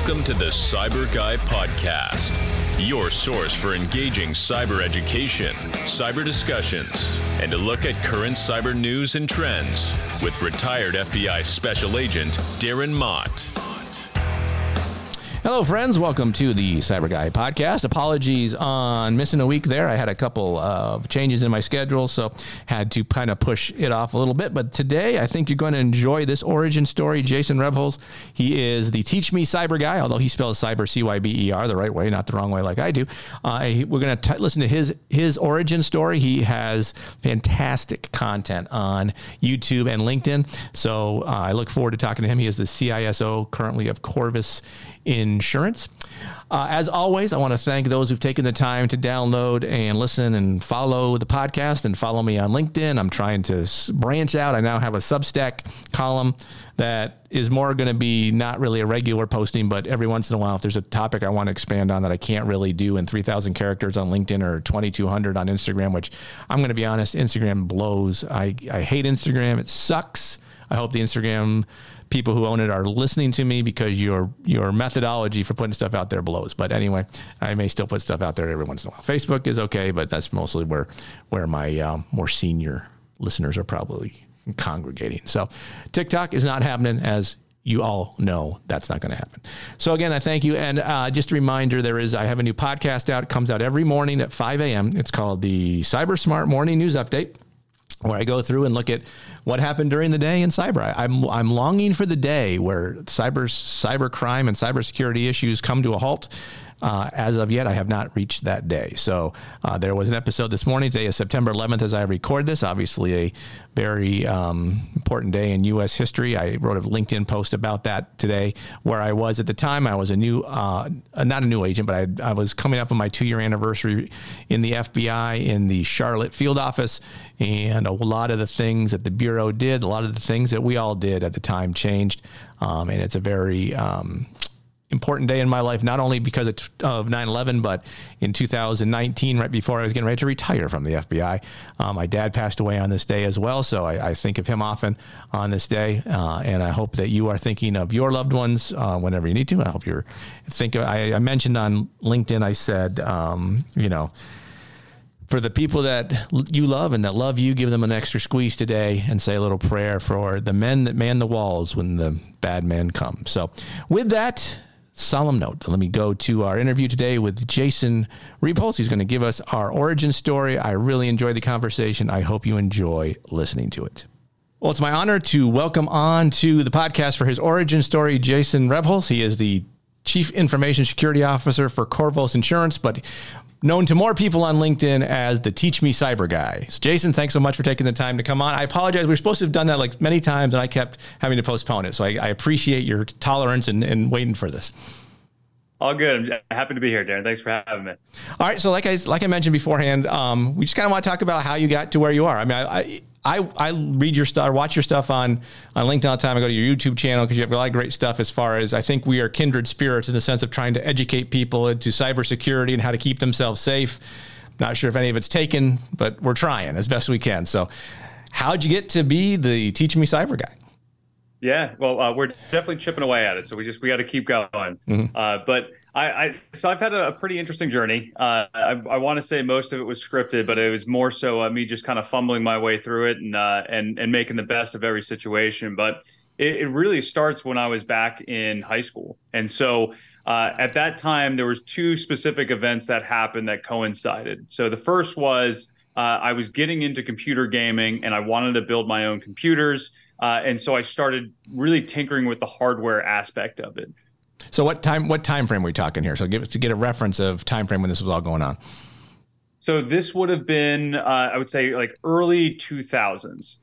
Welcome to the Cyber Guy Podcast, your source for engaging cyber education, cyber discussions, and a look at current cyber news and trends with retired FBI Special Agent Darren Mott. Hello, friends. Welcome to the Cyber Guy podcast. Apologies on missing a week there. I had a couple of changes in my schedule, so had to kind of push it off a little bit. But today, I think you're going to enjoy this origin story. Jason Rebholz, he is the Teach Me Cyber Guy, although he spells cyber C Y B E R the right way, not the wrong way like I do. Uh, we're going to listen to his his origin story. He has fantastic content on YouTube and LinkedIn, so uh, I look forward to talking to him. He is the CISO currently of Corvus insurance. Uh, as always, I want to thank those who've taken the time to download and listen and follow the podcast and follow me on LinkedIn. I'm trying to branch out. I now have a Substack column that is more going to be not really a regular posting, but every once in a while, if there's a topic I want to expand on that I can't really do in 3,000 characters on LinkedIn or 2,200 on Instagram, which I'm going to be honest, Instagram blows. I, I hate Instagram. It sucks. I hope the Instagram people who own it are listening to me because your your methodology for putting stuff out there blows. But anyway, I may still put stuff out there every once in a while. Facebook is okay, but that's mostly where where my um, more senior listeners are probably congregating. So TikTok is not happening as you all know that's not going to happen. So again, I thank you. And uh, just a reminder, there is I have a new podcast out. It comes out every morning at 5 a.m. It's called the Cyber Smart Morning News Update where I go through and look at what happened during the day in cyber. I'm, I'm longing for the day where cyber cyber crime and cybersecurity issues come to a halt. Uh, as of yet, I have not reached that day. So uh, there was an episode this morning. Today is September 11th as I record this. Obviously, a very um, important day in U.S. history. I wrote a LinkedIn post about that today, where I was at the time. I was a new, uh, not a new agent, but I, I was coming up on my two-year anniversary in the FBI in the Charlotte field office, and a lot of the things that the bureau did, a lot of the things that we all did at the time changed, um, and it's a very um, important day in my life, not only because of 9 11, but in 2019, right before I was getting ready to retire from the FBI. Um, my dad passed away on this day as well, so I, I think of him often on this day. Uh, and I hope that you are thinking of your loved ones uh, whenever you need to. I hope you're thinking. I, I mentioned on LinkedIn, I said, um, you know, for the people that you love and that love you, give them an extra squeeze today and say a little prayer for the men that man the walls when the bad men come. So, with that, solemn note. Let me go to our interview today with Jason Rebholz. He's going to give us our origin story. I really enjoyed the conversation. I hope you enjoy listening to it. Well, it's my honor to welcome on to the podcast for his origin story, Jason Rebholz. He is the Chief Information Security Officer for Corvus Insurance, but known to more people on LinkedIn as the Teach Me Cyber Guy. Jason, thanks so much for taking the time to come on. I apologize. We were supposed to have done that like many times, and I kept having to postpone it. So I, I appreciate your tolerance and, and waiting for this. All good. I'm happy to be here, Darren. Thanks for having me. All right. So, like I like I mentioned beforehand, um, we just kind of want to talk about how you got to where you are. I mean, I I, I I read your stuff, watch your stuff on on LinkedIn all the time. I go to your YouTube channel because you have a lot of great stuff. As far as I think we are kindred spirits in the sense of trying to educate people into cybersecurity and how to keep themselves safe. Not sure if any of it's taken, but we're trying as best we can. So, how'd you get to be the Teach Me Cyber guy? Yeah, well, uh, we're definitely chipping away at it. So we just we got to keep going. Mm-hmm. Uh, but I, I, so I've had a, a pretty interesting journey. Uh, I, I want to say most of it was scripted, but it was more so uh, me just kind of fumbling my way through it and uh, and and making the best of every situation. But it, it really starts when I was back in high school, and so. Uh, at that time, there was two specific events that happened that coincided. So the first was I was getting into computer gaming, and I wanted to build my own computers. Uh, and so I started really tinkering with the hardware aspect of it. So what time what time frame are we talking here? So give to get a reference of time frame when this was all going on. So this would have been uh, I would say like early 2000s.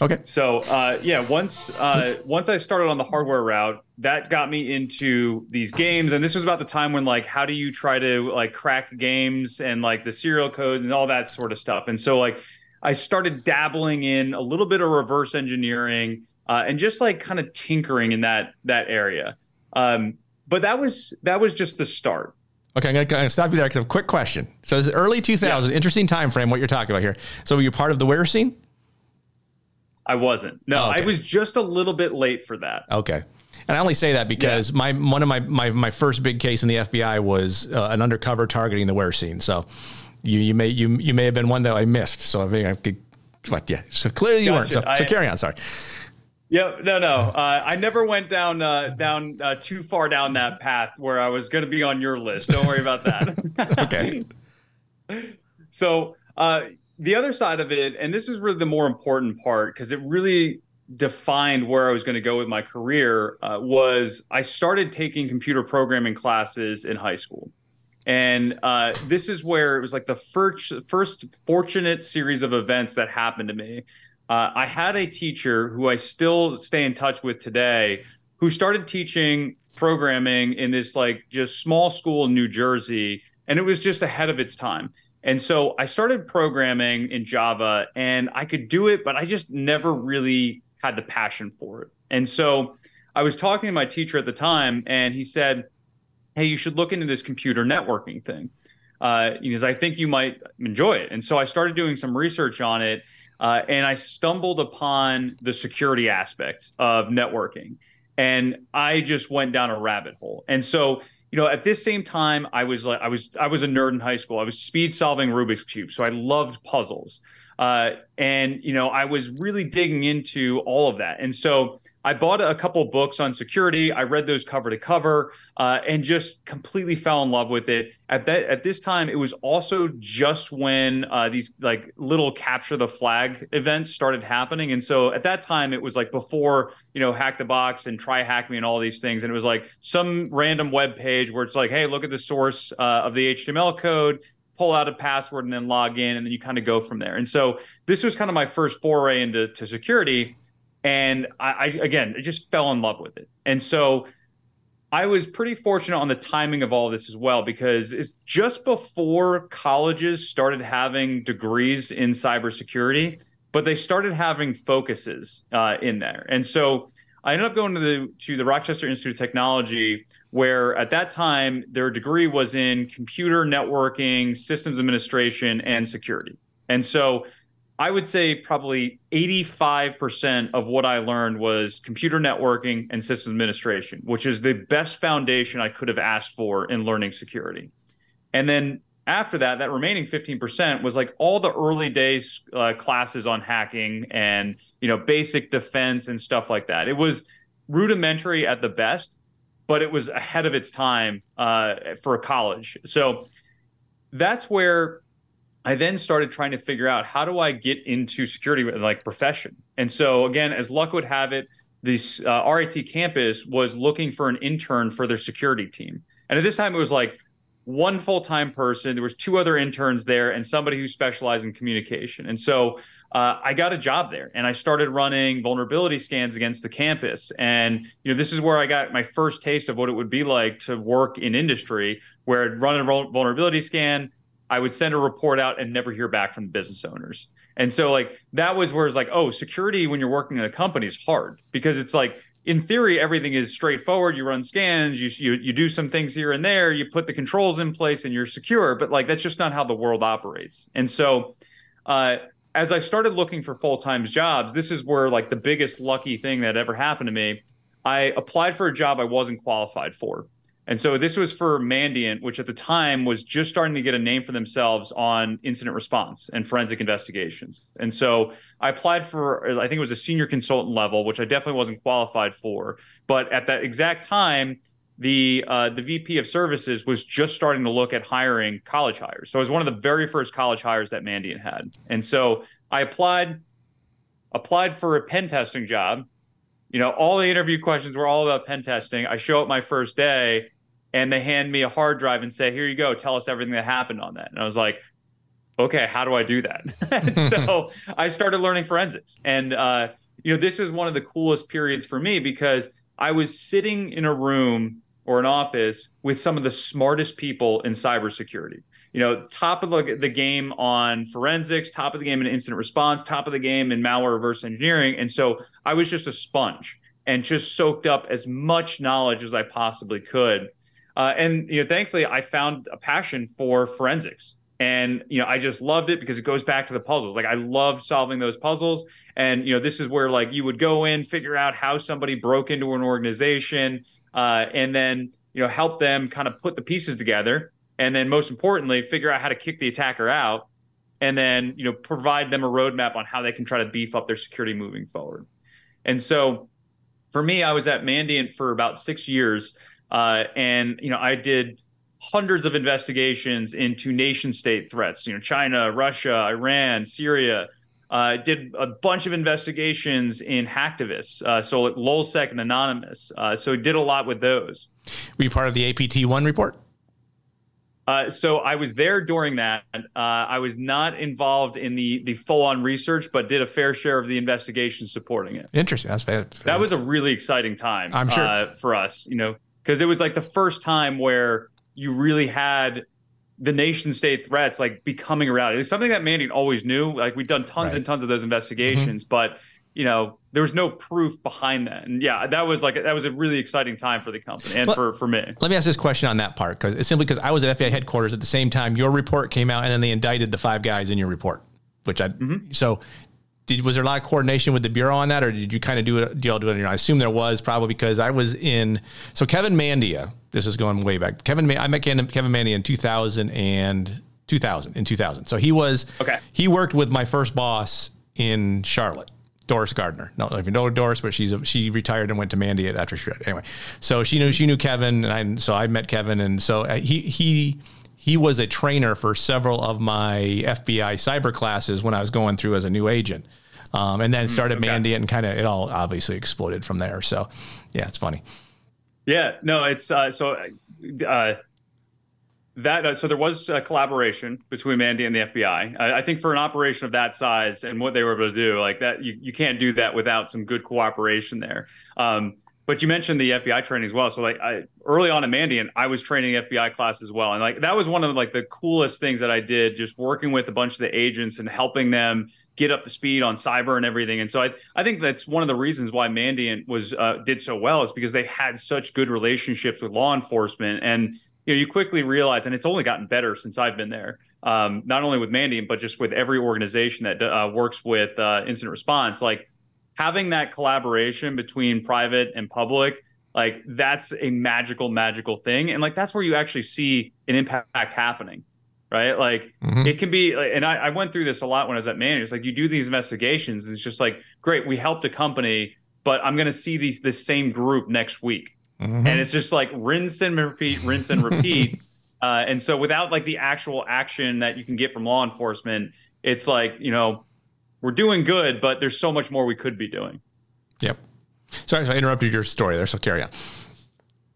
Okay. So uh, yeah, once uh, once I started on the hardware route, that got me into these games, and this was about the time when like how do you try to like crack games and like the serial codes and all that sort of stuff. And so like I started dabbling in a little bit of reverse engineering uh, and just like kind of tinkering in that that area. Um, but that was that was just the start. Okay, I'm gonna, stop you there because a quick question. So it's early 2000s, yeah. interesting time frame. What you're talking about here. So were you part of the warez scene? I wasn't. No, oh, okay. I was just a little bit late for that. Okay. And I only say that because yeah. my one of my, my my first big case in the FBI was uh, an undercover targeting the warez scene. So you you may you you may have been one that I missed. So I think I could, but yeah. So clearly you gotcha. weren't. So, I, so carry on. Sorry. Yeah, no, no. Uh, I never went down uh, down uh, too far down that path where I was going to be on your list. Don't worry about that. okay. So uh, the other side of it, and this is really the more important part because it really defined where I was going to go with my career, uh, was I started taking computer programming classes in high school. And uh, this is where it was like the first first fortunate series of events that happened to me. Uh, I had a teacher who I still stay in touch with today, who started teaching programming in this like just small school in New Jersey, and it was just ahead of its time. And so I started programming in Java, and I could do it, but I just never really had the passion for it. And so I was talking to my teacher at the time, and he said, hey, you should look into this computer networking thing. Uh, because I think you might enjoy it. And so I started doing some research on it, uh, and I stumbled upon the security aspect of networking, and I just went down a rabbit hole. And so, you know, at this same time, I was like, I was, I was a nerd in high school. I was speed solving Rubik's cube, so I loved puzzles, uh, and you know, I was really digging into all of that. And so, I bought a couple books on security. I read those cover to cover uh, and just completely fell in love with it. At that at this time, it was also just when uh, these like little capture the flag events started happening, and so at that time, it was like before you know hack the box and try hack me and all these things, and it was like some random web page where it's like, hey, look at the source uh, of the HTML code pull out a password and then log in and then you kind of go from there and so this was kind of my first foray into security and I, I again, I just fell in love with it. And so I was pretty fortunate on the timing of all this as well because it's just before colleges started having degrees in cybersecurity, but they started having focuses uh, in there. And so I ended up going to the to the Rochester Institute of Technology, where at that time their degree was in computer networking, systems administration, and security. And so I would say probably 85% of what I learned was computer networking and system administration, which is the best foundation I could have asked for in learning security. And then after that, that remaining 15% was like all the early days uh, classes on hacking and, you know, basic defense and stuff like that. It was rudimentary at the best, but it was ahead of its time uh, for a college. So that's where I then started trying to figure out how do I get into security like profession. And so again, as luck would have it, this uh, RIT campus was looking for an intern for their security team. And at this time, it was like one full-time person. There was two other interns there, and somebody who specialized in communication. And so uh, I got a job there, and I started running vulnerability scans against the campus. And you know, this is where I got my first taste of what it would be like to work in industry, where I'd run a vulnerability scan, I would send a report out and never hear back from the business owners. And so like that was where it's like, oh, security when you're working in a company is hard because it's like in theory everything is straightforward. You run scans, you you you do some things here and there, you put the controls in place and you're secure, but like that's just not how the world operates. And so uh, as I started looking for full-time jobs, this is where like the biggest lucky thing that ever happened to me. I applied for a job I wasn't qualified for. And so this was for Mandiant, which at the time was just starting to get a name for themselves on incident response and forensic investigations. And so I applied for, I think it was a senior consultant level, which I definitely wasn't qualified for. But at that exact time, the uh, the VP of services was just starting to look at hiring college hires. So it was one of the very first college hires that Mandiant had. And so I applied applied for a pen testing job you know, all the interview questions were all about pen testing. I show up my first day and they hand me a hard drive and say, here you go, tell us everything that happened on that. And I was like, okay, how do I do that? so I started learning forensics. And, uh, you know, this is one of the coolest periods for me because I was sitting in a room or an office with some of the smartest people in cybersecurity you know, top of the, game on forensics, top of the game in incident response, top of the game in malware reverse engineering. And so I was just a sponge and just soaked up as much knowledge as I possibly could. Uh, and you know, thankfully, I found a passion for forensics. And you know, I just loved it because it goes back to the puzzles. Like I love solving those puzzles. And you know, this is where like you would go in, figure out how somebody broke into an organization, uh, and then you know help them kind of put the pieces together, and then most importantly, figure out how to kick the attacker out, and then you know provide them a roadmap on how they can try to beef up their security moving forward. And so, for me, I was at Mandiant for about six years, uh, and you know I did hundreds of investigations into nation state threats, you know, China, Russia, Iran, Syria. Uh, did a bunch of investigations in hacktivists, uh, so like Lulzsec and Anonymous. Uh, so did a lot with those. Were you part of the APT one report? Uh, so I was there during that. Uh, I was not involved in the the full on research, but did a fair share of the investigation supporting it. Interesting. That's fair. That was a really exciting time. I'm sure uh, for us, you know, because it was like the first time where you really had the nation state threats like becoming a reality. It's something that Mandiant always knew. Like we've done tons right. and tons of those investigations, mm-hmm. but you know there was no proof behind that and yeah that was like that was a really exciting time for the company and for, for me let me ask this question on that part because it's simply because i was at fbi headquarters at the same time your report came out and then they indicted the five guys in your report which i mm-hmm. so did was there a lot of coordination with the bureau on that or did you kind of do it do you all do it you know, i assume there was probably because i was in so kevin mandia this is going way back. Kevin, I met Kevin Mandia in 2000 and 2000 in 2000. So he was okay. He worked with my first boss in Charlotte. Doris Gardner. No, if you know Doris, but she's a, she retired and went to Mandiant after she anyway. So she knew she knew Kevin, and I so I met Kevin, and so uh, he he he was a trainer for several of my FBI cyber classes when I was going through as a new agent, um, and then mm, started okay. Mandiant, and kind of it all obviously exploded from there. So yeah, it's funny. Yeah, no, it's uh, so uh, that uh, so there was a collaboration between Mandiant the FBI. I, I, think for an operation of that size and what they were able to do, like that, you, you can't do that without some good cooperation there. Um, but you mentioned the FBI training as well. So like I early on at Mandiant, I was training FBI class as well, and like that was one of like the coolest things that I did, just working with a bunch of the agents and helping them get up to speed on cyber and everything. And so I, I think that's one of the reasons why Mandiant was uh, did so well is because they had such good relationships with law enforcement. And you know, you quickly realize, and it's only gotten better since I've been there. Um, not only with Mandiant, but just with every organization that uh, works with uh, incident response. Like having that collaboration between private and public, like that's a magical, magical thing. And like that's where you actually see an impact happening right? Like mm-hmm. it can be, and I, I, went through this a lot when I was at Mandiant. It's like you do these investigations, and it's just like, great, we helped a company, but I'm going to see these this same group next week, mm-hmm. and it's just like rinse and repeat, rinse and repeat. uh, and so without like the actual action that you can get from law enforcement, it's like you know we're doing good, but there's so much more we could be doing. Yep. Sorry, I interrupted your story there, so carry on.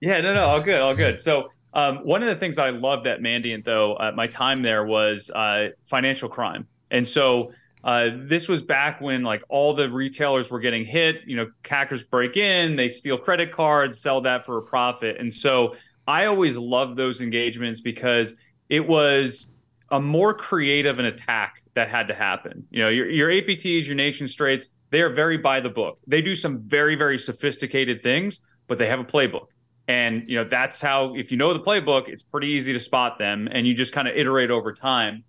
Yeah, no, no, all good, all good. So um, one of the things I loved at Mandiant, though, uh, my time there was uh, financial crime, and so uh, this was back when like all the retailers were getting hit. You know, hackers break in, they steal credit cards, sell that for a profit, and so I always loved those engagements because it was a more creative an attack that had to happen. You know, your, your APTs, your nation states, they are very by the book. They do some very, very sophisticated things, but they have a playbook. And you know that's how if you know the playbook, it's pretty easy to spot them, and you just kind of iterate over time.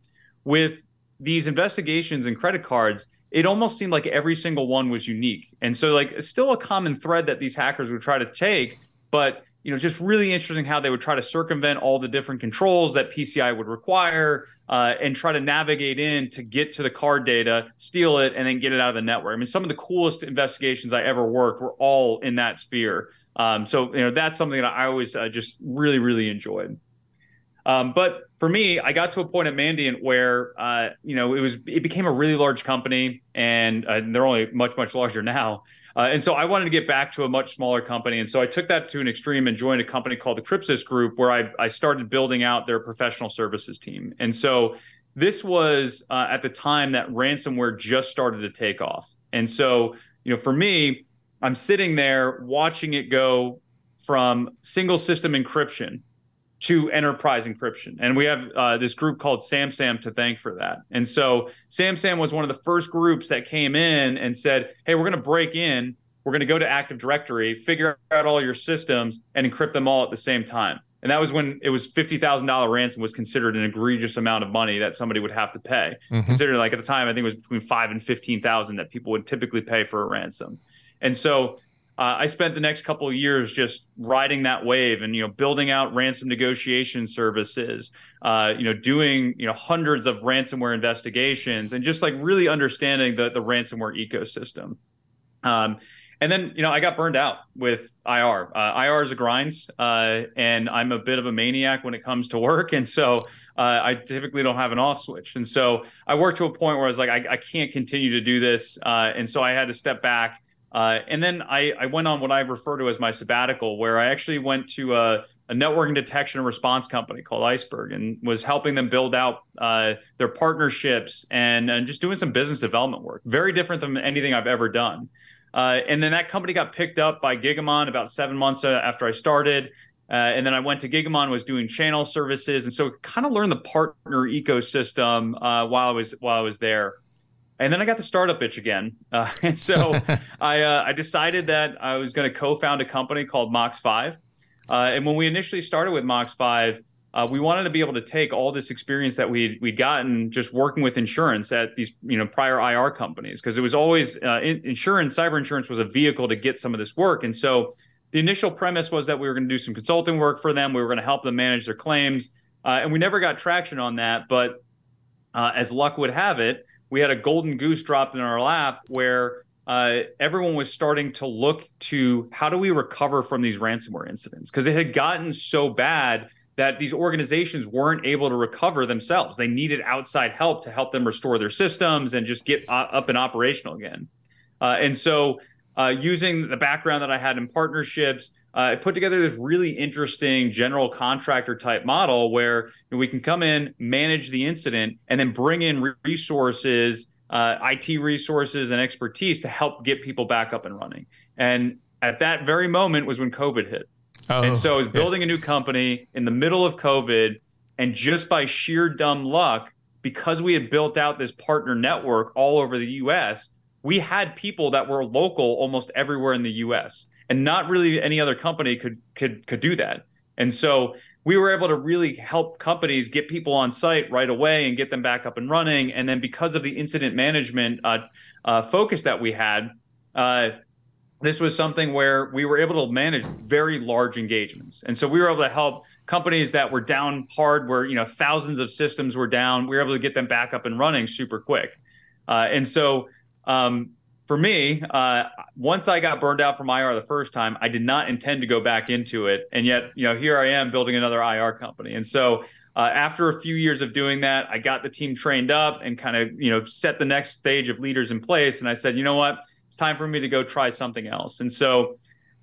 With these investigations and credit cards, it almost seemed like every single one was unique, and so like still a common thread that these hackers would try to take, but you know just really interesting how they would try to circumvent all the different controls that PCI would require, uh, and try to navigate in to get to the card data, steal it, and then get it out of the network. I mean, some of the coolest investigations I ever worked were all in that sphere. Um, so you know that's something that I always uh, just really really enjoyed. Um, but for me, I got to a point at Mandiant where uh, you know it was it became a really large company, and, uh, they're only much much larger now. Uh, and so I wanted to get back to a much smaller company, and so I took that to an extreme and joined a company called the Crypsis Group, where I I started building out their professional services team. And so this was uh, at the time that ransomware just started to take off, and so you know for me I'm sitting there watching it go from single system encryption to enterprise encryption. And we have uh, this group called SamSam to thank for that. And so SamSam was one of the first groups that came in and said, hey, we're going to break in. We're going to go to Active Directory, figure out all your systems, and encrypt them all at the same time. and that was when it was fifty thousand dollar ransom was considered an egregious amount of money that somebody would have to pay. Mm-hmm. Considering like at the time, I think it was between five and fifteen thousand that people would typically pay for a ransom. And so uh, I spent the next couple of years just riding that wave and you know building out ransom negotiation services, uh, you know doing you know hundreds of ransomware investigations and just like really understanding the the ransomware ecosystem. Um, and then you know I got burned out with IR. Uh, IR is a grind, uh, and I'm a bit of a maniac when it comes to work, and so uh, I typically don't have an off switch. And so I worked to a point where I was like, I, I can't continue to do this, uh, and so I had to step back uh, and then I, I, went on what I refer to as my sabbatical, where I actually went to a, a networking detection and response company called ICEBRG and was helping them build out uh, their partnerships and, and, just doing some business development work. Very different than anything I've ever done. Uh, and then that company got picked up by Gigamon about seven months uh, after I started. Uh, and then I went to Gigamon, was doing channel services, and so kind of learned the partner ecosystem uh, while I was while I was there and then I got the startup itch again, uh, and so I uh, I decided that I was going to co-found a company called MOXFIVE. Uh, and when we initially started with MOXFIVE, uh, we wanted to be able to take all this experience that we'd we'd gotten just working with insurance at these you know prior IR companies because it was always uh, in, insurance, cyber insurance was a vehicle to get some of this work, and so the initial premise was that we were going to do some consulting work for them, we were going to help them manage their claims, uh, and we never got traction on that, but as luck would have it we had a golden goose dropped in our lap where uh, everyone was starting to look to how do we recover from these ransomware incidents because it had gotten so bad that these organizations weren't able to recover themselves. They needed outside help to help them restore their systems and just get uh, up and operational again. Uh, and so, uh, using the background that I had in partnerships, uh, I put together this really interesting general contractor type model where we can come in, manage the incident, and then bring in resources, uh, IT resources, and expertise to help get people back up and running. And at that very moment was when COVID hit. Oh, and so I was building yeah. a new company in the middle of COVID. And just by sheer dumb luck, because we had built out this partner network all over the US, we had people that were local almost everywhere in the US and not really any other company could could could do that. And so we were able to really help companies get people on site right away and get them back up and running. And then because of the incident management uh, uh, focus that we had, uh, this was something where we were able to manage very large engagements. And so we were able to help companies that were down hard, where you know thousands of systems were down. We were able to get them back up and running super quick. Uh, and so um, for me, uh, once I got burned out from IR the first time, I did not intend to go back into it, and yet, you know, here I am building another IR company. And so, uh, after a few years of doing that, I got the team trained up and kind of, you know, set the next stage of leaders in place. And I said, you know what, it's time for me to go try something else. And so,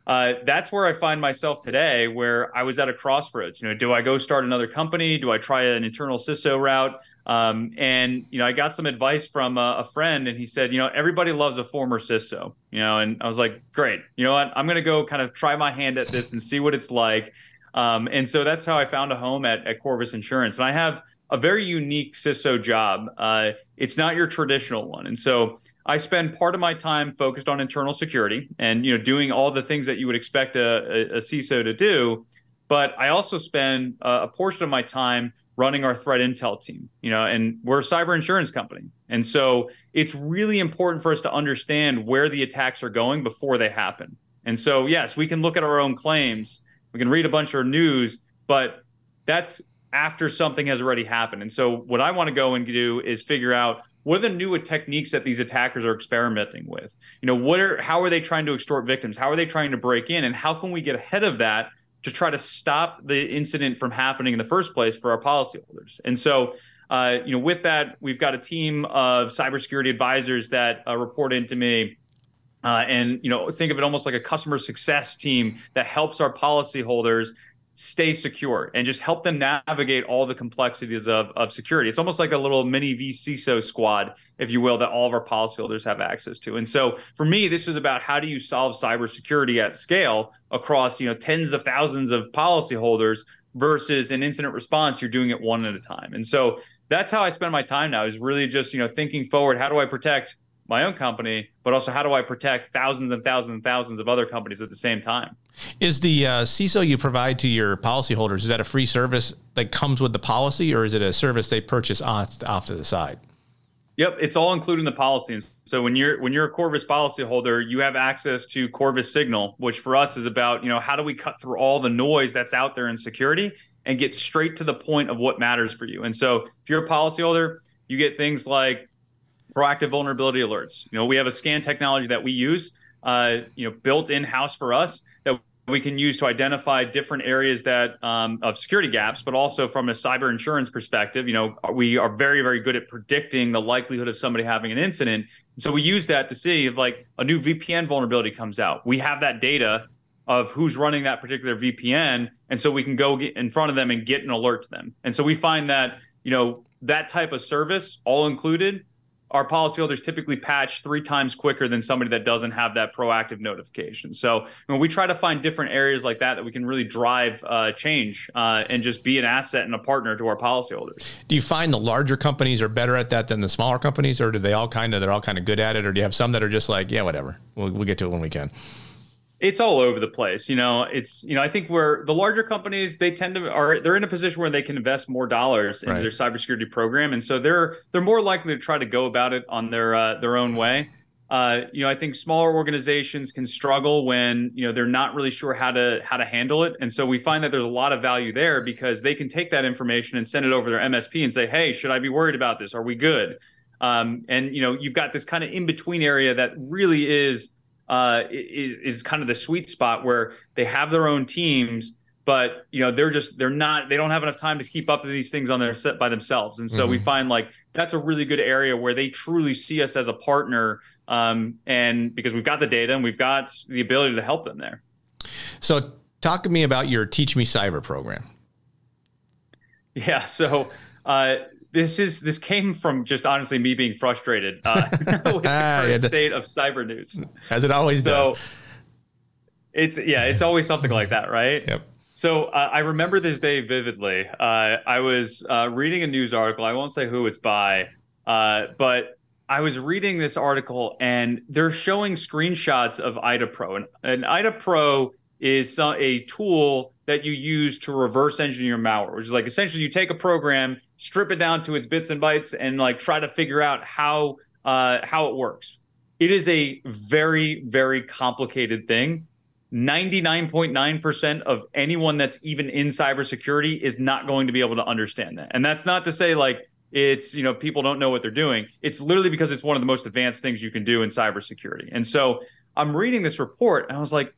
uh, that's where I find myself today, where I was at a crossroads. You know, do I go start another company? Do I try an internal CISO route? Um, and you know, I got some advice from a, a, friend, and he said, you know, everybody loves a former CISO. You know, and I was like, great. You know what? I'm going to go kind of try my hand at this and see what it's like. Um, and so that's how I found a home at, at Corvus Insurance. And I have a very unique CISO job. Uh, it's not your traditional one, and so I spend part of my time focused on internal security and you know doing all the things that you would expect a, a, a CISO to do. But I also spend uh, a portion of my time running our threat intel team, you know, and we're a cyber insurance company. And so it's really important for us to understand where the attacks are going before they happen. And so, yes, we can look at our own claims, we can read a bunch of news, but that's after something has already happened. And so, what I want to go and do is figure out what are the new techniques that these attackers are experimenting with. You know, what are how are they trying to extort victims? How are they trying to break in? And how can we get ahead of that to try to stop the incident from happening in the first place for our policyholders. And so, uh, you know, with that, we've got a team of cybersecurity advisors that uh, report into me. Uh, and you know, think of it almost like a customer success team that helps our policyholders stay secure and just help them navigate all the complexities of, of security. It's almost like a little mini vCISO squad, if you will, that all of our policyholders have access to. And so for me, this was about how do you solve cybersecurity at scale across, you know, tens of thousands of policyholders versus an incident response, you're doing it one at a time. And so that's how I spend my time now is really just, you know, thinking forward, how do I protect my own company, but also how do I protect thousands and thousands and thousands of other companies at the same time? Is the uh, CISO you provide to your policyholders is that a free service that comes with the policy, or is it a service they purchase off, off to the side? Yep, it's all included in the policy. So when you're when you're a Corvus policyholder, you have access to Corvus Signal, which for us is about you know how do we cut through all the noise that's out there in security and get straight to the point of what matters for you. And so if you're a policyholder, you get things like proactive vulnerability alerts. You know, we have a scan technology that we use, uh, you know, built in house for us that we can use to identify different areas that um, of security gaps, but also from a cyber insurance perspective, you know, we are very, very good at predicting the likelihood of somebody having an incident. So we use that to see if like a new VPN vulnerability comes out. We have that data of who's running that particular VPN, and so we can go get in front of them and get an alert to them. And so we find that you know that type of service, all included, our policyholders typically patch three times quicker than somebody that doesn't have that proactive notification. So when we try to find different areas like that that we can really drive uh, change uh, and just be an asset and a partner to our policyholders. Do you find the larger companies are better at that than the smaller companies, or do they all kind of they're all kind of good at it, or do you have some that are just like yeah whatever we'll, we'll get to it when we can? It's all over the place. You know, it's you know, I think where the larger companies they tend to are they're in a position where they can invest more dollars into right. their cybersecurity program, and so they're they're more likely to try to go about it on their uh, their own way. Uh, you know, I think smaller organizations can struggle when you know they're not really sure how to how to handle it, and so we find that there's a lot of value there because they can take that information and send it over their MSP and say, "Hey, should I be worried about this? Are we good?" Um, and you know, you've got this kind of in between area that really is uh, is, is kind of the sweet spot where they have their own teams, but you know they're just they're not they don't have enough time to keep up with these things on their set by themselves, and so mm-hmm. we find like that's a really good area where they truly see us as a partner, um, and because we've got the data and we've got the ability to help them there. So, talk to me about your Teach Me Cyber program. Yeah, so uh, this is this came from just honestly me being frustrated uh, with the current yeah, state of cyber news, as it always so, does. It's yeah, it's always something like that, right? Yep. So uh, I remember this day vividly. Uh, I was uh, reading a news article. I won't say who it's by, uh, but I was reading this article and they're showing screenshots of IDA Pro, and, and IDA Pro is a tool that you use to reverse engineer malware, which is like essentially you take a program, strip it down to its bits and bytes, and like try to figure out how uh, how it works. It is a very very complicated thing. 99.9% of anyone that's even in cybersecurity is not going to be able to understand that. And that's not to say like it's, you know, people don't know what they're doing. It's literally because it's one of the most advanced things you can do in cybersecurity. And so I'm reading this report and I was like,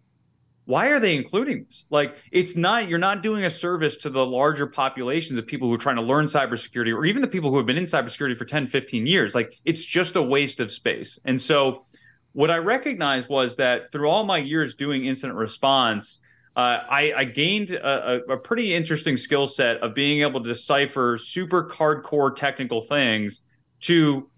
why are they including this? Like, it's not, you're not doing a service to the larger populations of people who are trying to learn cybersecurity or even the people who have been in cybersecurity for 10, 15 years. Like, it's just a waste of space. And so, what I recognized was that through all my years doing incident response, uh, I, I, gained a, a, pretty interesting skill set of being able to decipher super hardcore technical things to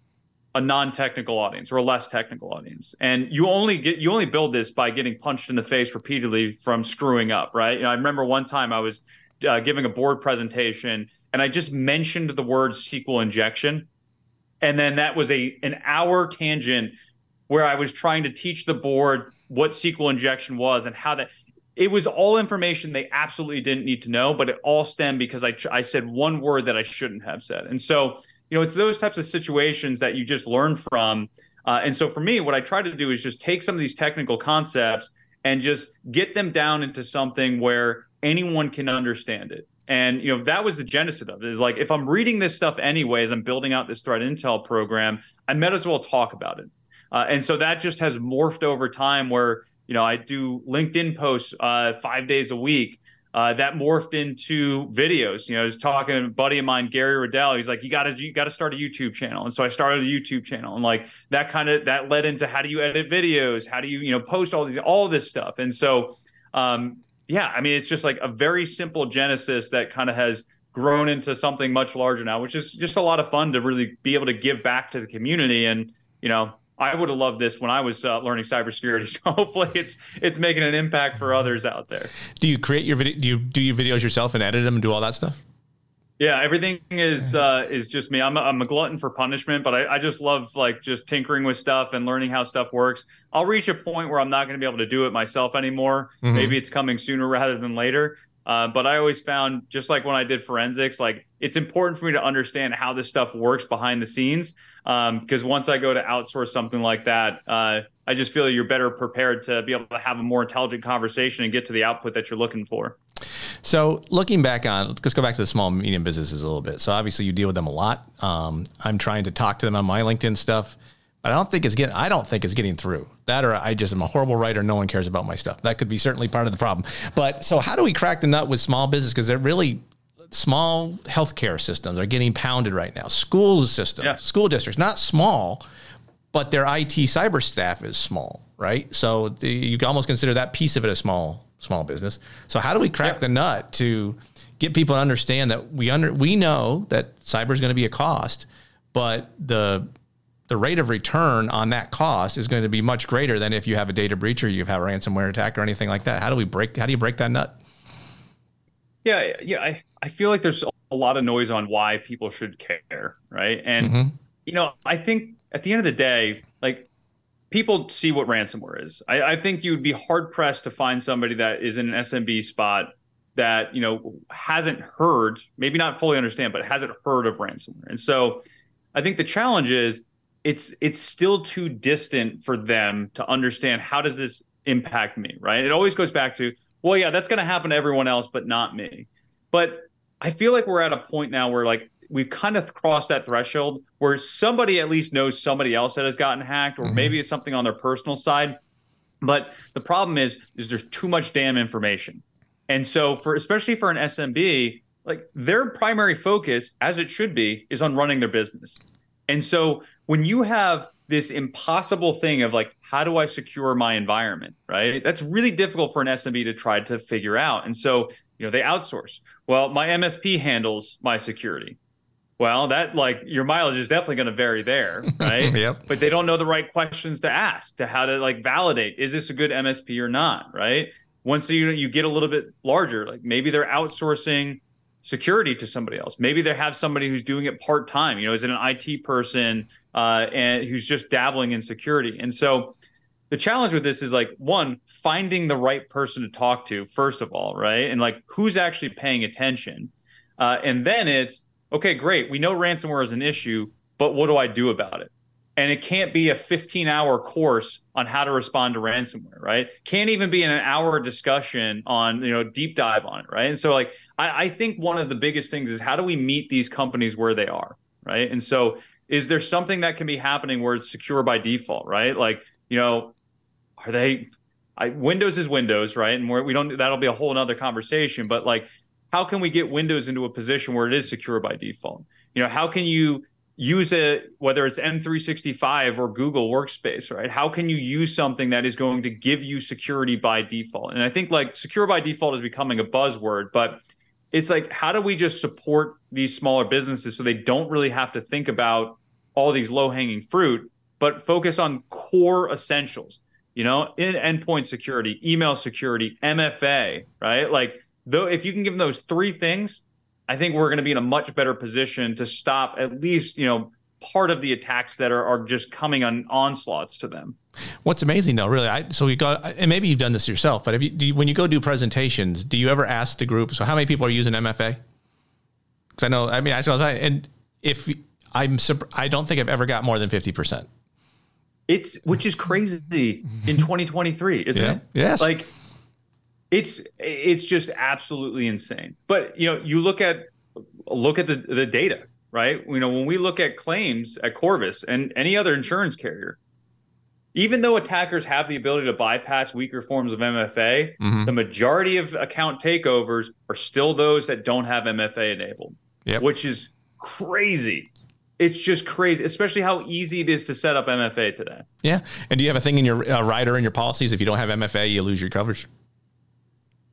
a non-technical audience or a less technical audience. And you only get you only build this by getting punched in the face repeatedly from screwing up right? You know, i remember one time i was uh, giving a board presentation and i just mentioned the word sql injection. And then that was a an hour tangent where i was trying to teach the board what sql injection was and how that it was all information they absolutely didn't need to know but it all stemmed because i i said one word that i shouldn't have said. And so you know, it's those types of situations that you just learn from. Uh, and so for me, what I try to do is just take some of these technical concepts and just get them down into something where anyone can understand it. And you know that was the genesis of it. Is like if I'm reading this stuff anyways, I'm building out this threat intel program. I might as well talk about it. Uh, and so that just has morphed over time. Where you know I do LinkedIn posts uh, five days a week uh, that morphed into videos. You know, I was talking to a buddy of mine, Gary Riddell. He's like, "You got to, you got to start a YouTube channel." And so I started a YouTube channel, and like that kind of that led into how do you edit videos? How do you, you know, post all these, all this stuff? And so, um, yeah, I mean, it's just like a very simple genesis that kind of has grown into something much larger now, which is just a lot of fun to really be able to give back to the community and you know I would have loved this when I was uh, learning cybersecurity. So hopefully, it's it's making an impact for others out there. Do you create your video? Do you do your videos yourself and edit them and do all that stuff? Yeah, everything is uh, is just me. I'm a, I'm a glutton for punishment, but I, I just love like just tinkering with stuff and learning how stuff works. I'll reach a point where I'm not going to be able to do it myself anymore. Mm-hmm. Maybe it's coming sooner rather than later. Uh, but I always found, just like when I did forensics, like it's important for me to understand how this stuff works behind the scenes. Um, because once I go to outsource something like that, uh, I just feel you're better prepared to be able to have a more intelligent conversation and get to the output that you're looking for. So, looking back on, let's go back to the small medium businesses a little bit. So, obviously, you deal with them a lot. Um, I'm trying to talk to them on my LinkedIn stuff. But I don't think it's getting. I don't think it's getting through. That or I just am a horrible writer. No one cares about my stuff. That could be certainly part of the problem. But so how do we crack the nut with small business? Because they're really small healthcare systems are getting pounded right now. Schools systems, yeah. school districts, not small, but their IT cyber staff is small, right? So the, you can almost consider that piece of it a small small business. So how do we crack yeah. the nut to get people to understand that we under we know that cyber is going to be a cost, but the the rate of return on that cost is going to be much greater than if you have a data breach or you have a ransomware attack or anything like that. How do we break? How do you break that nut? Yeah, yeah. I, I feel like there's a lot of noise on why people should care, right? And mm-hmm. you know, I think at the end of the day, like people see what ransomware is. I, I think you would be hard pressed to find somebody that is in an SMB spot that you know hasn't heard, maybe not fully understand, but hasn't heard of ransomware. And so, I think the challenge is it's it's still too distant for them to understand how does this impact me, right? It always goes back to, well, yeah, that's going to happen to everyone else, but not me. But I feel like we're at a point now where like we've kind of crossed that threshold where somebody at least knows somebody else that has gotten hacked, or mm-hmm. maybe it's something on their personal side. But the problem is, is there's too much damn information, and so for especially for an SMB, like their primary focus, as it should be, is on running their business. And so when you have this impossible thing of like, how do I secure my environment, right? That's really difficult for an SMB to try to figure out. And so, you know, they outsource. Well, my MSP handles my security. Well, that like your mileage is definitely going to vary there, right? yep. But they don't know the right questions to ask to how to like validate is this a good MSP or not, right? Once you you get a little bit larger, like maybe they're outsourcing security to somebody else. Maybe they have somebody who's doing it part time. You know, is it an IT person uh, and who's just dabbling in security? And so the challenge with this is like one finding the right person to talk to first of all, right? And like who's actually paying attention, uh, and then it's okay, great. We know ransomware is an issue, but what do I do about it? And it can't be a 15 hour course on how to respond to ransomware, right? Can't even be an hour discussion on, you know, deep dive on it, right? And so, like, I, I think one of the biggest things is how do we meet these companies where they are, right? And so, is there something that can be happening where it's secure by default, right? Like, you know, are they? I, Windows is Windows, right? And we don't. That'll be a whole another conversation. But like, how can we get Windows into a position where it is secure by default? You know, how can you use it whether it's M365 or Google Workspace, right? How can you use something that is going to give you security by default? And I think like secure by default is becoming a buzzword, but it's like how do we just support these smaller businesses so they don't really have to think about all these low hanging fruit but focus on core essentials you know in endpoint security email security mfa right? Like though if you can give them those three things i think we're going to be in a much better position to stop at least you know part of the attacks that are, are just coming on onslaughts to them. What's amazing though, really, I, so you got, and maybe you've done this yourself, but you, you, when you go do presentations, do you ever ask the group, so how many people are using MFA? Because I know, I mean, I was, and if I'm, I don't think I've ever got more than 50%. It's, which is crazy in 2023, isn't yeah. it? Yes. Like it's, it's just absolutely insane. But, you know, you look at, look at the, the data, right? You know, when we look at claims at Corvus and any other insurance carrier, even though attackers have the ability to bypass weaker forms of MFA, mm-hmm. the majority of account takeovers are still those that don't have MFA enabled, yep. which is crazy. It's just crazy, especially how easy it is to set up MFA today. Yeah. And do you have a thing in your uh, rider in your policies? If you don't have MFA, you lose your coverage.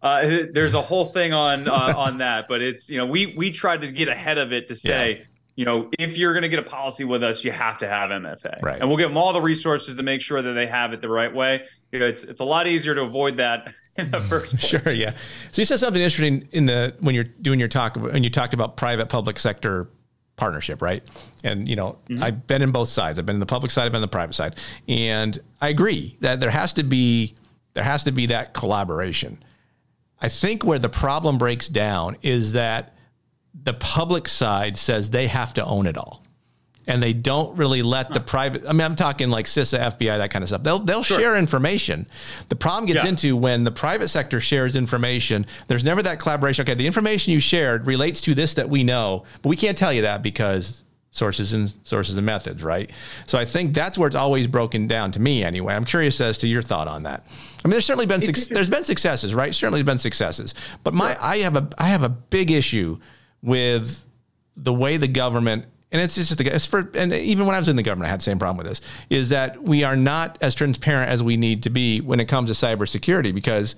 Uh, there's a whole thing on uh, on that, but it's you know we we tried to get ahead of it to say, you know, if you're going to get a policy with us, you have to have MFA. Right. And we'll give them all the resources to make sure that they have it the right way. You know, it's it's a lot easier to avoid that in the first place. Sure, yeah. So you said something interesting in the when you're doing your talk when you talked about private public sector partnership, right? And you know, mm-hmm. I've been in both sides. I've been in the public side, I've been in the private side. And I agree that there has to be there has to be that collaboration. I think where the problem breaks down is that the public side says they have to own it all. And they don't really let the private. I mean, I'm talking like CISA, FBI, that kind of stuff. They'll they'll sure. share information. The problem gets yeah. into when the private sector shares information. There's never that collaboration. Okay, the information you shared relates to this that we know, but we can't tell you that because sources and sources and methods, right? So I think that's where it's always broken down to me anyway. I'm curious as to your thought on that. I mean, there's certainly been su- there's been successes, right? Certainly been successes, but my I have a I have a big issue with the way the government and it's just it's for and even when I was in the government, I had the same problem with this. Is that we are not as transparent as we need to be when it comes to cybersecurity because,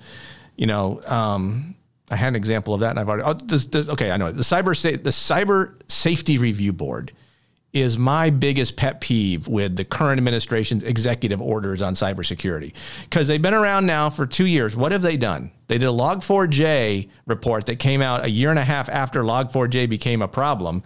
you know, um, I had an example of that, and I've already. Oh, this, this, okay, I know the cyber the cyber safety review board is my biggest pet peeve with the current administration's executive orders on cybersecurity because they've been around now for two years. What have they done? They did a Log4j report that came out a year and a half after Log4j became a problem.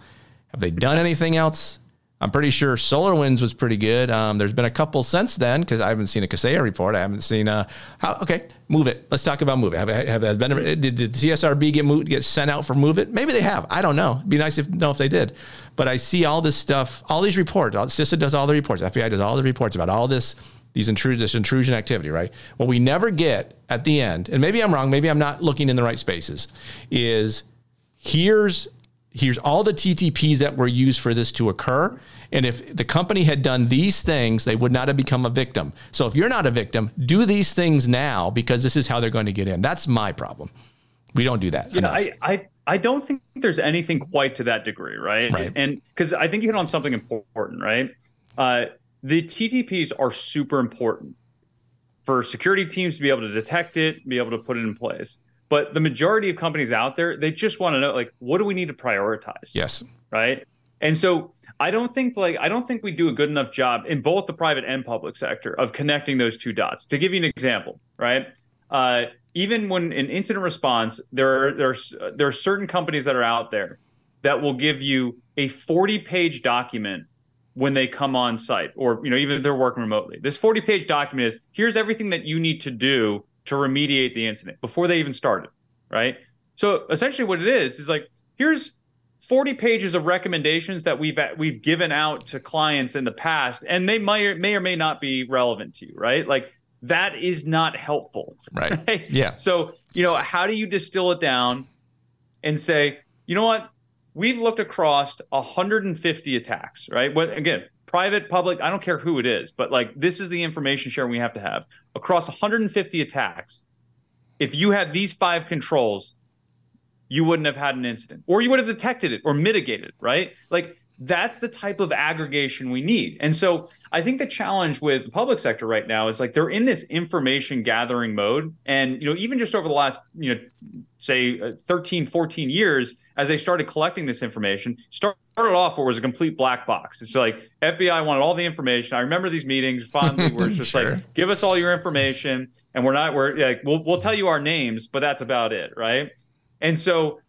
Have they done anything else? I'm pretty sure Solar Winds was pretty good. Um, there's been a couple since then because I haven't seen a Kaseya report. I haven't seen a. How, okay, MOVEit. Let's talk about MOVEit. Have, have, have been, did, did CSRB get moved, get sent out for MOVEit? Maybe they have. I don't know. It'd be nice if know if they did. But I see all this stuff, all these reports. All, CISA does all the reports. FBI does all the reports about all this these intrusion, this intrusion activity, right? What we never get at the end, and maybe I'm wrong, maybe I'm not looking in the right spaces, is here's here's all the TTPs that were used for this to occur. And if the company had done these things, they would not have become a victim. So if you're not a victim, do these things now because this is how they're going to get in. That's my problem. We don't do that. You know, I, I I don't think there's anything quite to that degree, right? Right. And because I think you hit on something important, right? Uh, the TTPs are super important for security teams to be able to detect it, be able to put it in place. But the majority of companies out there, they just want to know like, what do we need to prioritize? Yes. Right. And so I don't think like I don't think we do a good enough job in both the private and public sector of connecting those two dots. To give you an example, right? Uh, even when in incident response, there are there's there are certain companies that are out there that will give you a 40 page document when they come on site or you know even if they're working remotely this 40 page document is here's everything that you need to do to remediate the incident before they even started right? So essentially what it is is like here's 40 pages of recommendations that we've we've given out to clients in the past and they might may or may not be relevant to you right? Like that is not helpful. Right, right? yeah. So you know how do you distill it down and say you know what? We've looked across 150 attacks, right? What again, private, public, I don't care who it is, but like this is the information sharing we have to have across 150 attacks. If you had these five controls, you wouldn't have had an incident, or you would have detected it or mitigated, it, right? Like that's the type of aggregation we need. And so I think the challenge with the public sector right now is like they're in this information gathering mode. And, you know, even just over the last, you know, say uh, 13, 14 years, as they started collecting this information, started off where it was a complete black box. It's like FBI wanted all the information. I remember these meetings fondly where it's just sure. like, give us all your information. And we're not, we're like, we'll, we'll tell you our names, but that's about it. Right. And so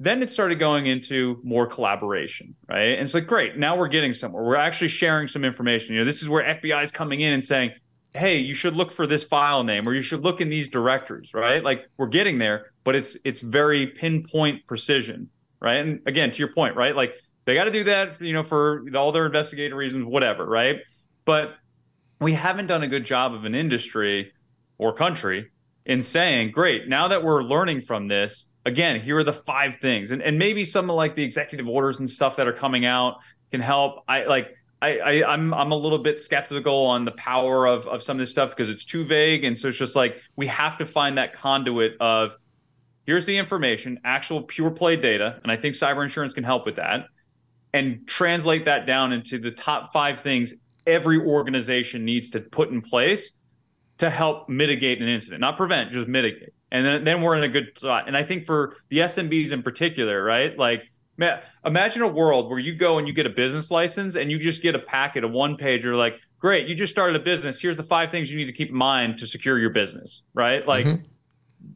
then it started going into more collaboration, right? And it's like, great, now we're getting somewhere. We're actually sharing some information. You know, this is where FBI is coming in and saying, hey, you should look for this file name or you should look in these directories, right? Like we're getting there, but it's it's very pinpoint precision, right? And again, to your point, right? Like they got to do that, you know, for all their investigative reasons, whatever, right? But we haven't done a good job of an industry or country in saying, great, now that we're learning from this, again, here are the five things. And and maybe some of like the executive orders and stuff that are coming out can help. I like I, I I'm I'm a little bit skeptical on the power of of some of this stuff because it's too vague. And so it's just like we have to find that conduit of here's the information, actual pure play data, and I think cyber insurance can help with that, and translate that down into the top five things every organization needs to put in place to help mitigate an incident, not prevent, just mitigate and then, then we're in a good spot. And I think for the SMBs in particular, right? Like Man, imagine a world where you go and you get a business license and you just get a packet, a one pager, like, great, you just started a business. Here's the five things you need to keep in mind to secure your business, right? Like, mm-hmm.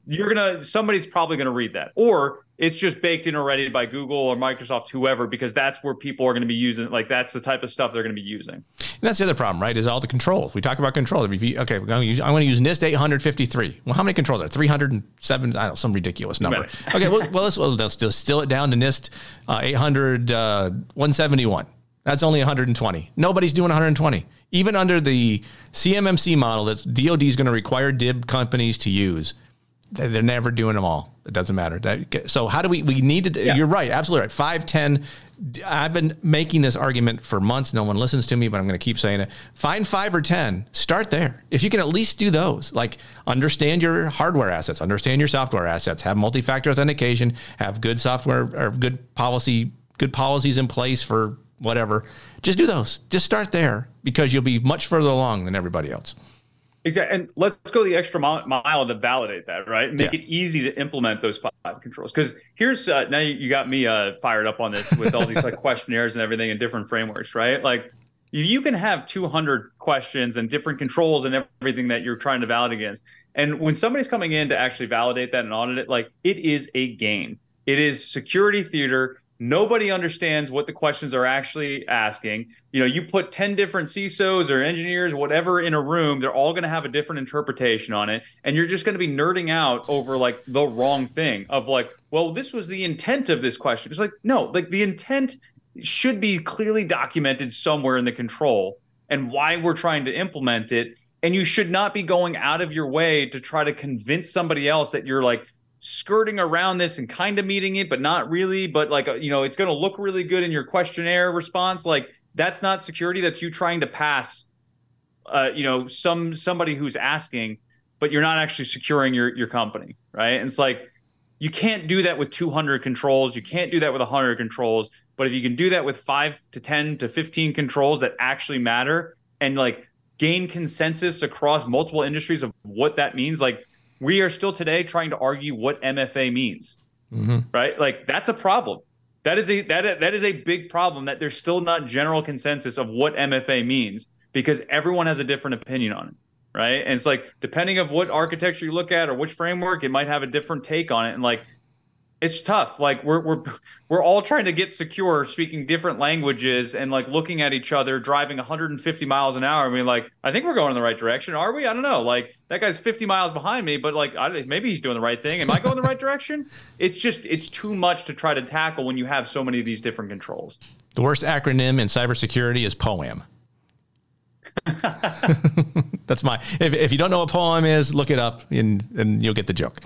You're gonna somebody's probably gonna read that, or it's just baked in already by Google or Microsoft, whoever, because that's where people are going to be using. Like that's the type of stuff they're going to be using. And that's the other problem, right? Is all the controls. We talk about controls. Okay, we're going to use, I want to use NIST 853. Well, how many controls are there? 307? I don't know, some ridiculous number. okay, well, well let's, well, let's distill it down to NIST uh, 800, uh, 171. That's only 120. Nobody's doing 120. Even under the CMMC model that DoD is going to require DIB companies to use, they're never doing them all. It doesn't matter. That, so how do we? We need to. Yeah. You're right. Absolutely right. Five, ten. I've been making this argument for months. No one listens to me, but I'm going to keep saying it. Find five or ten. Start there. If you can at least do those, like understand your hardware assets, understand your software assets, have multi-factor authentication, have good software or good policy, good policies in place for whatever. Just do those. Just start there because you'll be much further along than everybody else. Exactly. And let's go the extra mile to validate that, right? And make yeah. it easy to implement those five controls. Because here's uh, now you got me uh, fired up on this with all these like questionnaires and everything and different frameworks, right? Like you can have 200 questions and different controls and everything that you're trying to validate against. And when somebody's coming in to actually validate that and audit it, like it is a game. It is security theater Nobody understands what the questions are actually asking. You know, you put 10 different CISOs or engineers, whatever, in a room, they're all going to have a different interpretation on it. And you're just going to be nerding out over like the wrong thing of like, well, this was the intent of this question. It's like, no, like the intent should be clearly documented somewhere in the control and why we're trying to implement it. And you should not be going out of your way to try to convince somebody else that you're like, skirting around this and kind of meeting it, but not really. But like, uh, you know, it's going to look really good in your questionnaire response. Like, that's not security. That's you trying to pass, uh, you know, some somebody who's asking, but you're not actually securing your your company, right? And it's like you can't do that with 200 controls. You can't do that with 100 controls. But if you can do that with five to 10 to 15 controls that actually matter and like gain consensus across multiple industries of what that means, like we are still today trying to argue what MFA means. Mm-hmm. Right? Like that's a problem. That is a that that is a big problem that there's still not general consensus of what MFA means because everyone has a different opinion on it. Right. And it's like depending of what architecture you look at or which framework, it might have a different take on it. And like it's tough. Like we're we're we're all trying to get secure, speaking different languages, and like looking at each other, driving 150 miles an hour. I mean, like I think we're going in the right direction. Are we? I don't know. Like that guy's 50 miles behind me, but like I, maybe he's doing the right thing. Am I going the right direction? It's just it's too much to try to tackle when you have so many of these different controls. The worst acronym in cybersecurity is POAM. That's my. If, if you don't know what POAM is, look it up and, and you'll get the joke.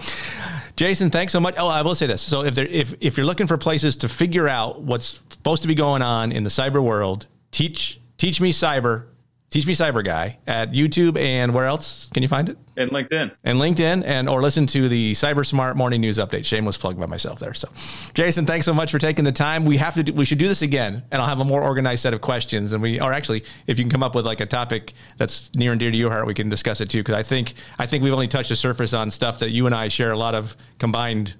Jason, thanks so much. Oh, I will say this. So if there, if if you're looking for places to figure out what's supposed to be going on in the cyber world, teach teach me cyber Teach Me Cyber Guy at YouTube and where else can you find it? And LinkedIn. And LinkedIn and or listen to the Cyber Smart Morning News Update. Shameless plug by myself there. So, Jason, thanks so much for taking the time. We have to do, we should do this again, and I'll have a more organized set of questions. And we or actually, if you can come up with like a topic that's near and dear to your heart, we can discuss it too. Because I think I think we've only touched the surface on stuff that you and I share a lot of combined.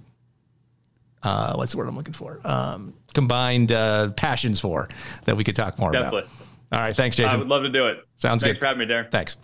Uh, what's the word I'm looking for? Um, combined uh, passions for that we could talk more Definitely. about. All right. Thanks, Jason. I would love to do it. Sounds Thanks good. Thanks for having me, Darren. Thanks.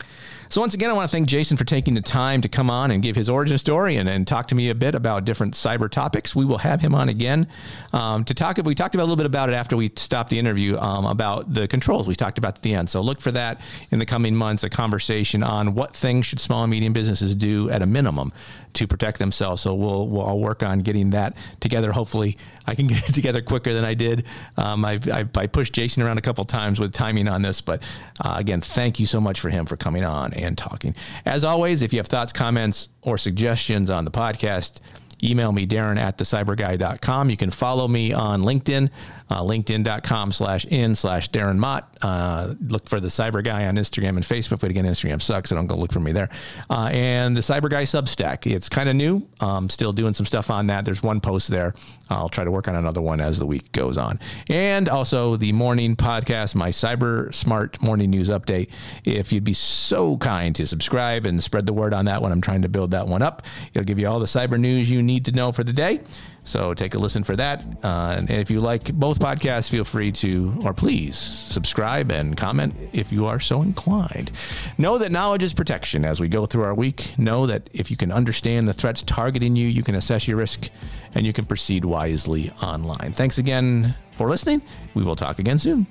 So once again, I want to thank Jason for taking the time to come on and give his origin story and, and talk to me a bit about different cyber topics. We will have him on again um, to talk. We talked about a little bit about it after we stopped the interview um, about the controls we talked about at the end. So look for that in the coming months, a conversation on what things should small and medium businesses do at a minimum to protect themselves. So we'll we'll all work on getting that together. Hopefully, I can get it together quicker than I did. Um, I, I, I, pushed Jason around a couple times with timing on this, but uh, again, thank you so much for him for coming on and talking. As always, if you have thoughts, comments, or suggestions on the podcast, email me, Darren at thecyberguy.com. You can follow me on LinkedIn, uh, linkedin.com slash in slash Darren Mott. Uh, look for the Cyber Guy on Instagram and Facebook, but again, Instagram sucks, so don't go look for me there. Uh, and the Cyber Guy Substack. It's kind of new. Um, still doing some stuff on that. There's one post there. I'll try to work on another one as the week goes on. And also the morning podcast, my Cyber Smart Morning News Update. If you'd be so kind to subscribe and spread the word on that one, I'm trying to build that one up. It'll give you all the cyber news you need need to know for the day. So take a listen for that. Uh, and if you like both podcasts, feel free to, or please, subscribe and comment if you are so inclined. Know that knowledge is protection as we go through our week. Know that if you can understand the threats targeting you, you can assess your risk and you can proceed wisely online. Thanks again for listening. We will talk again soon.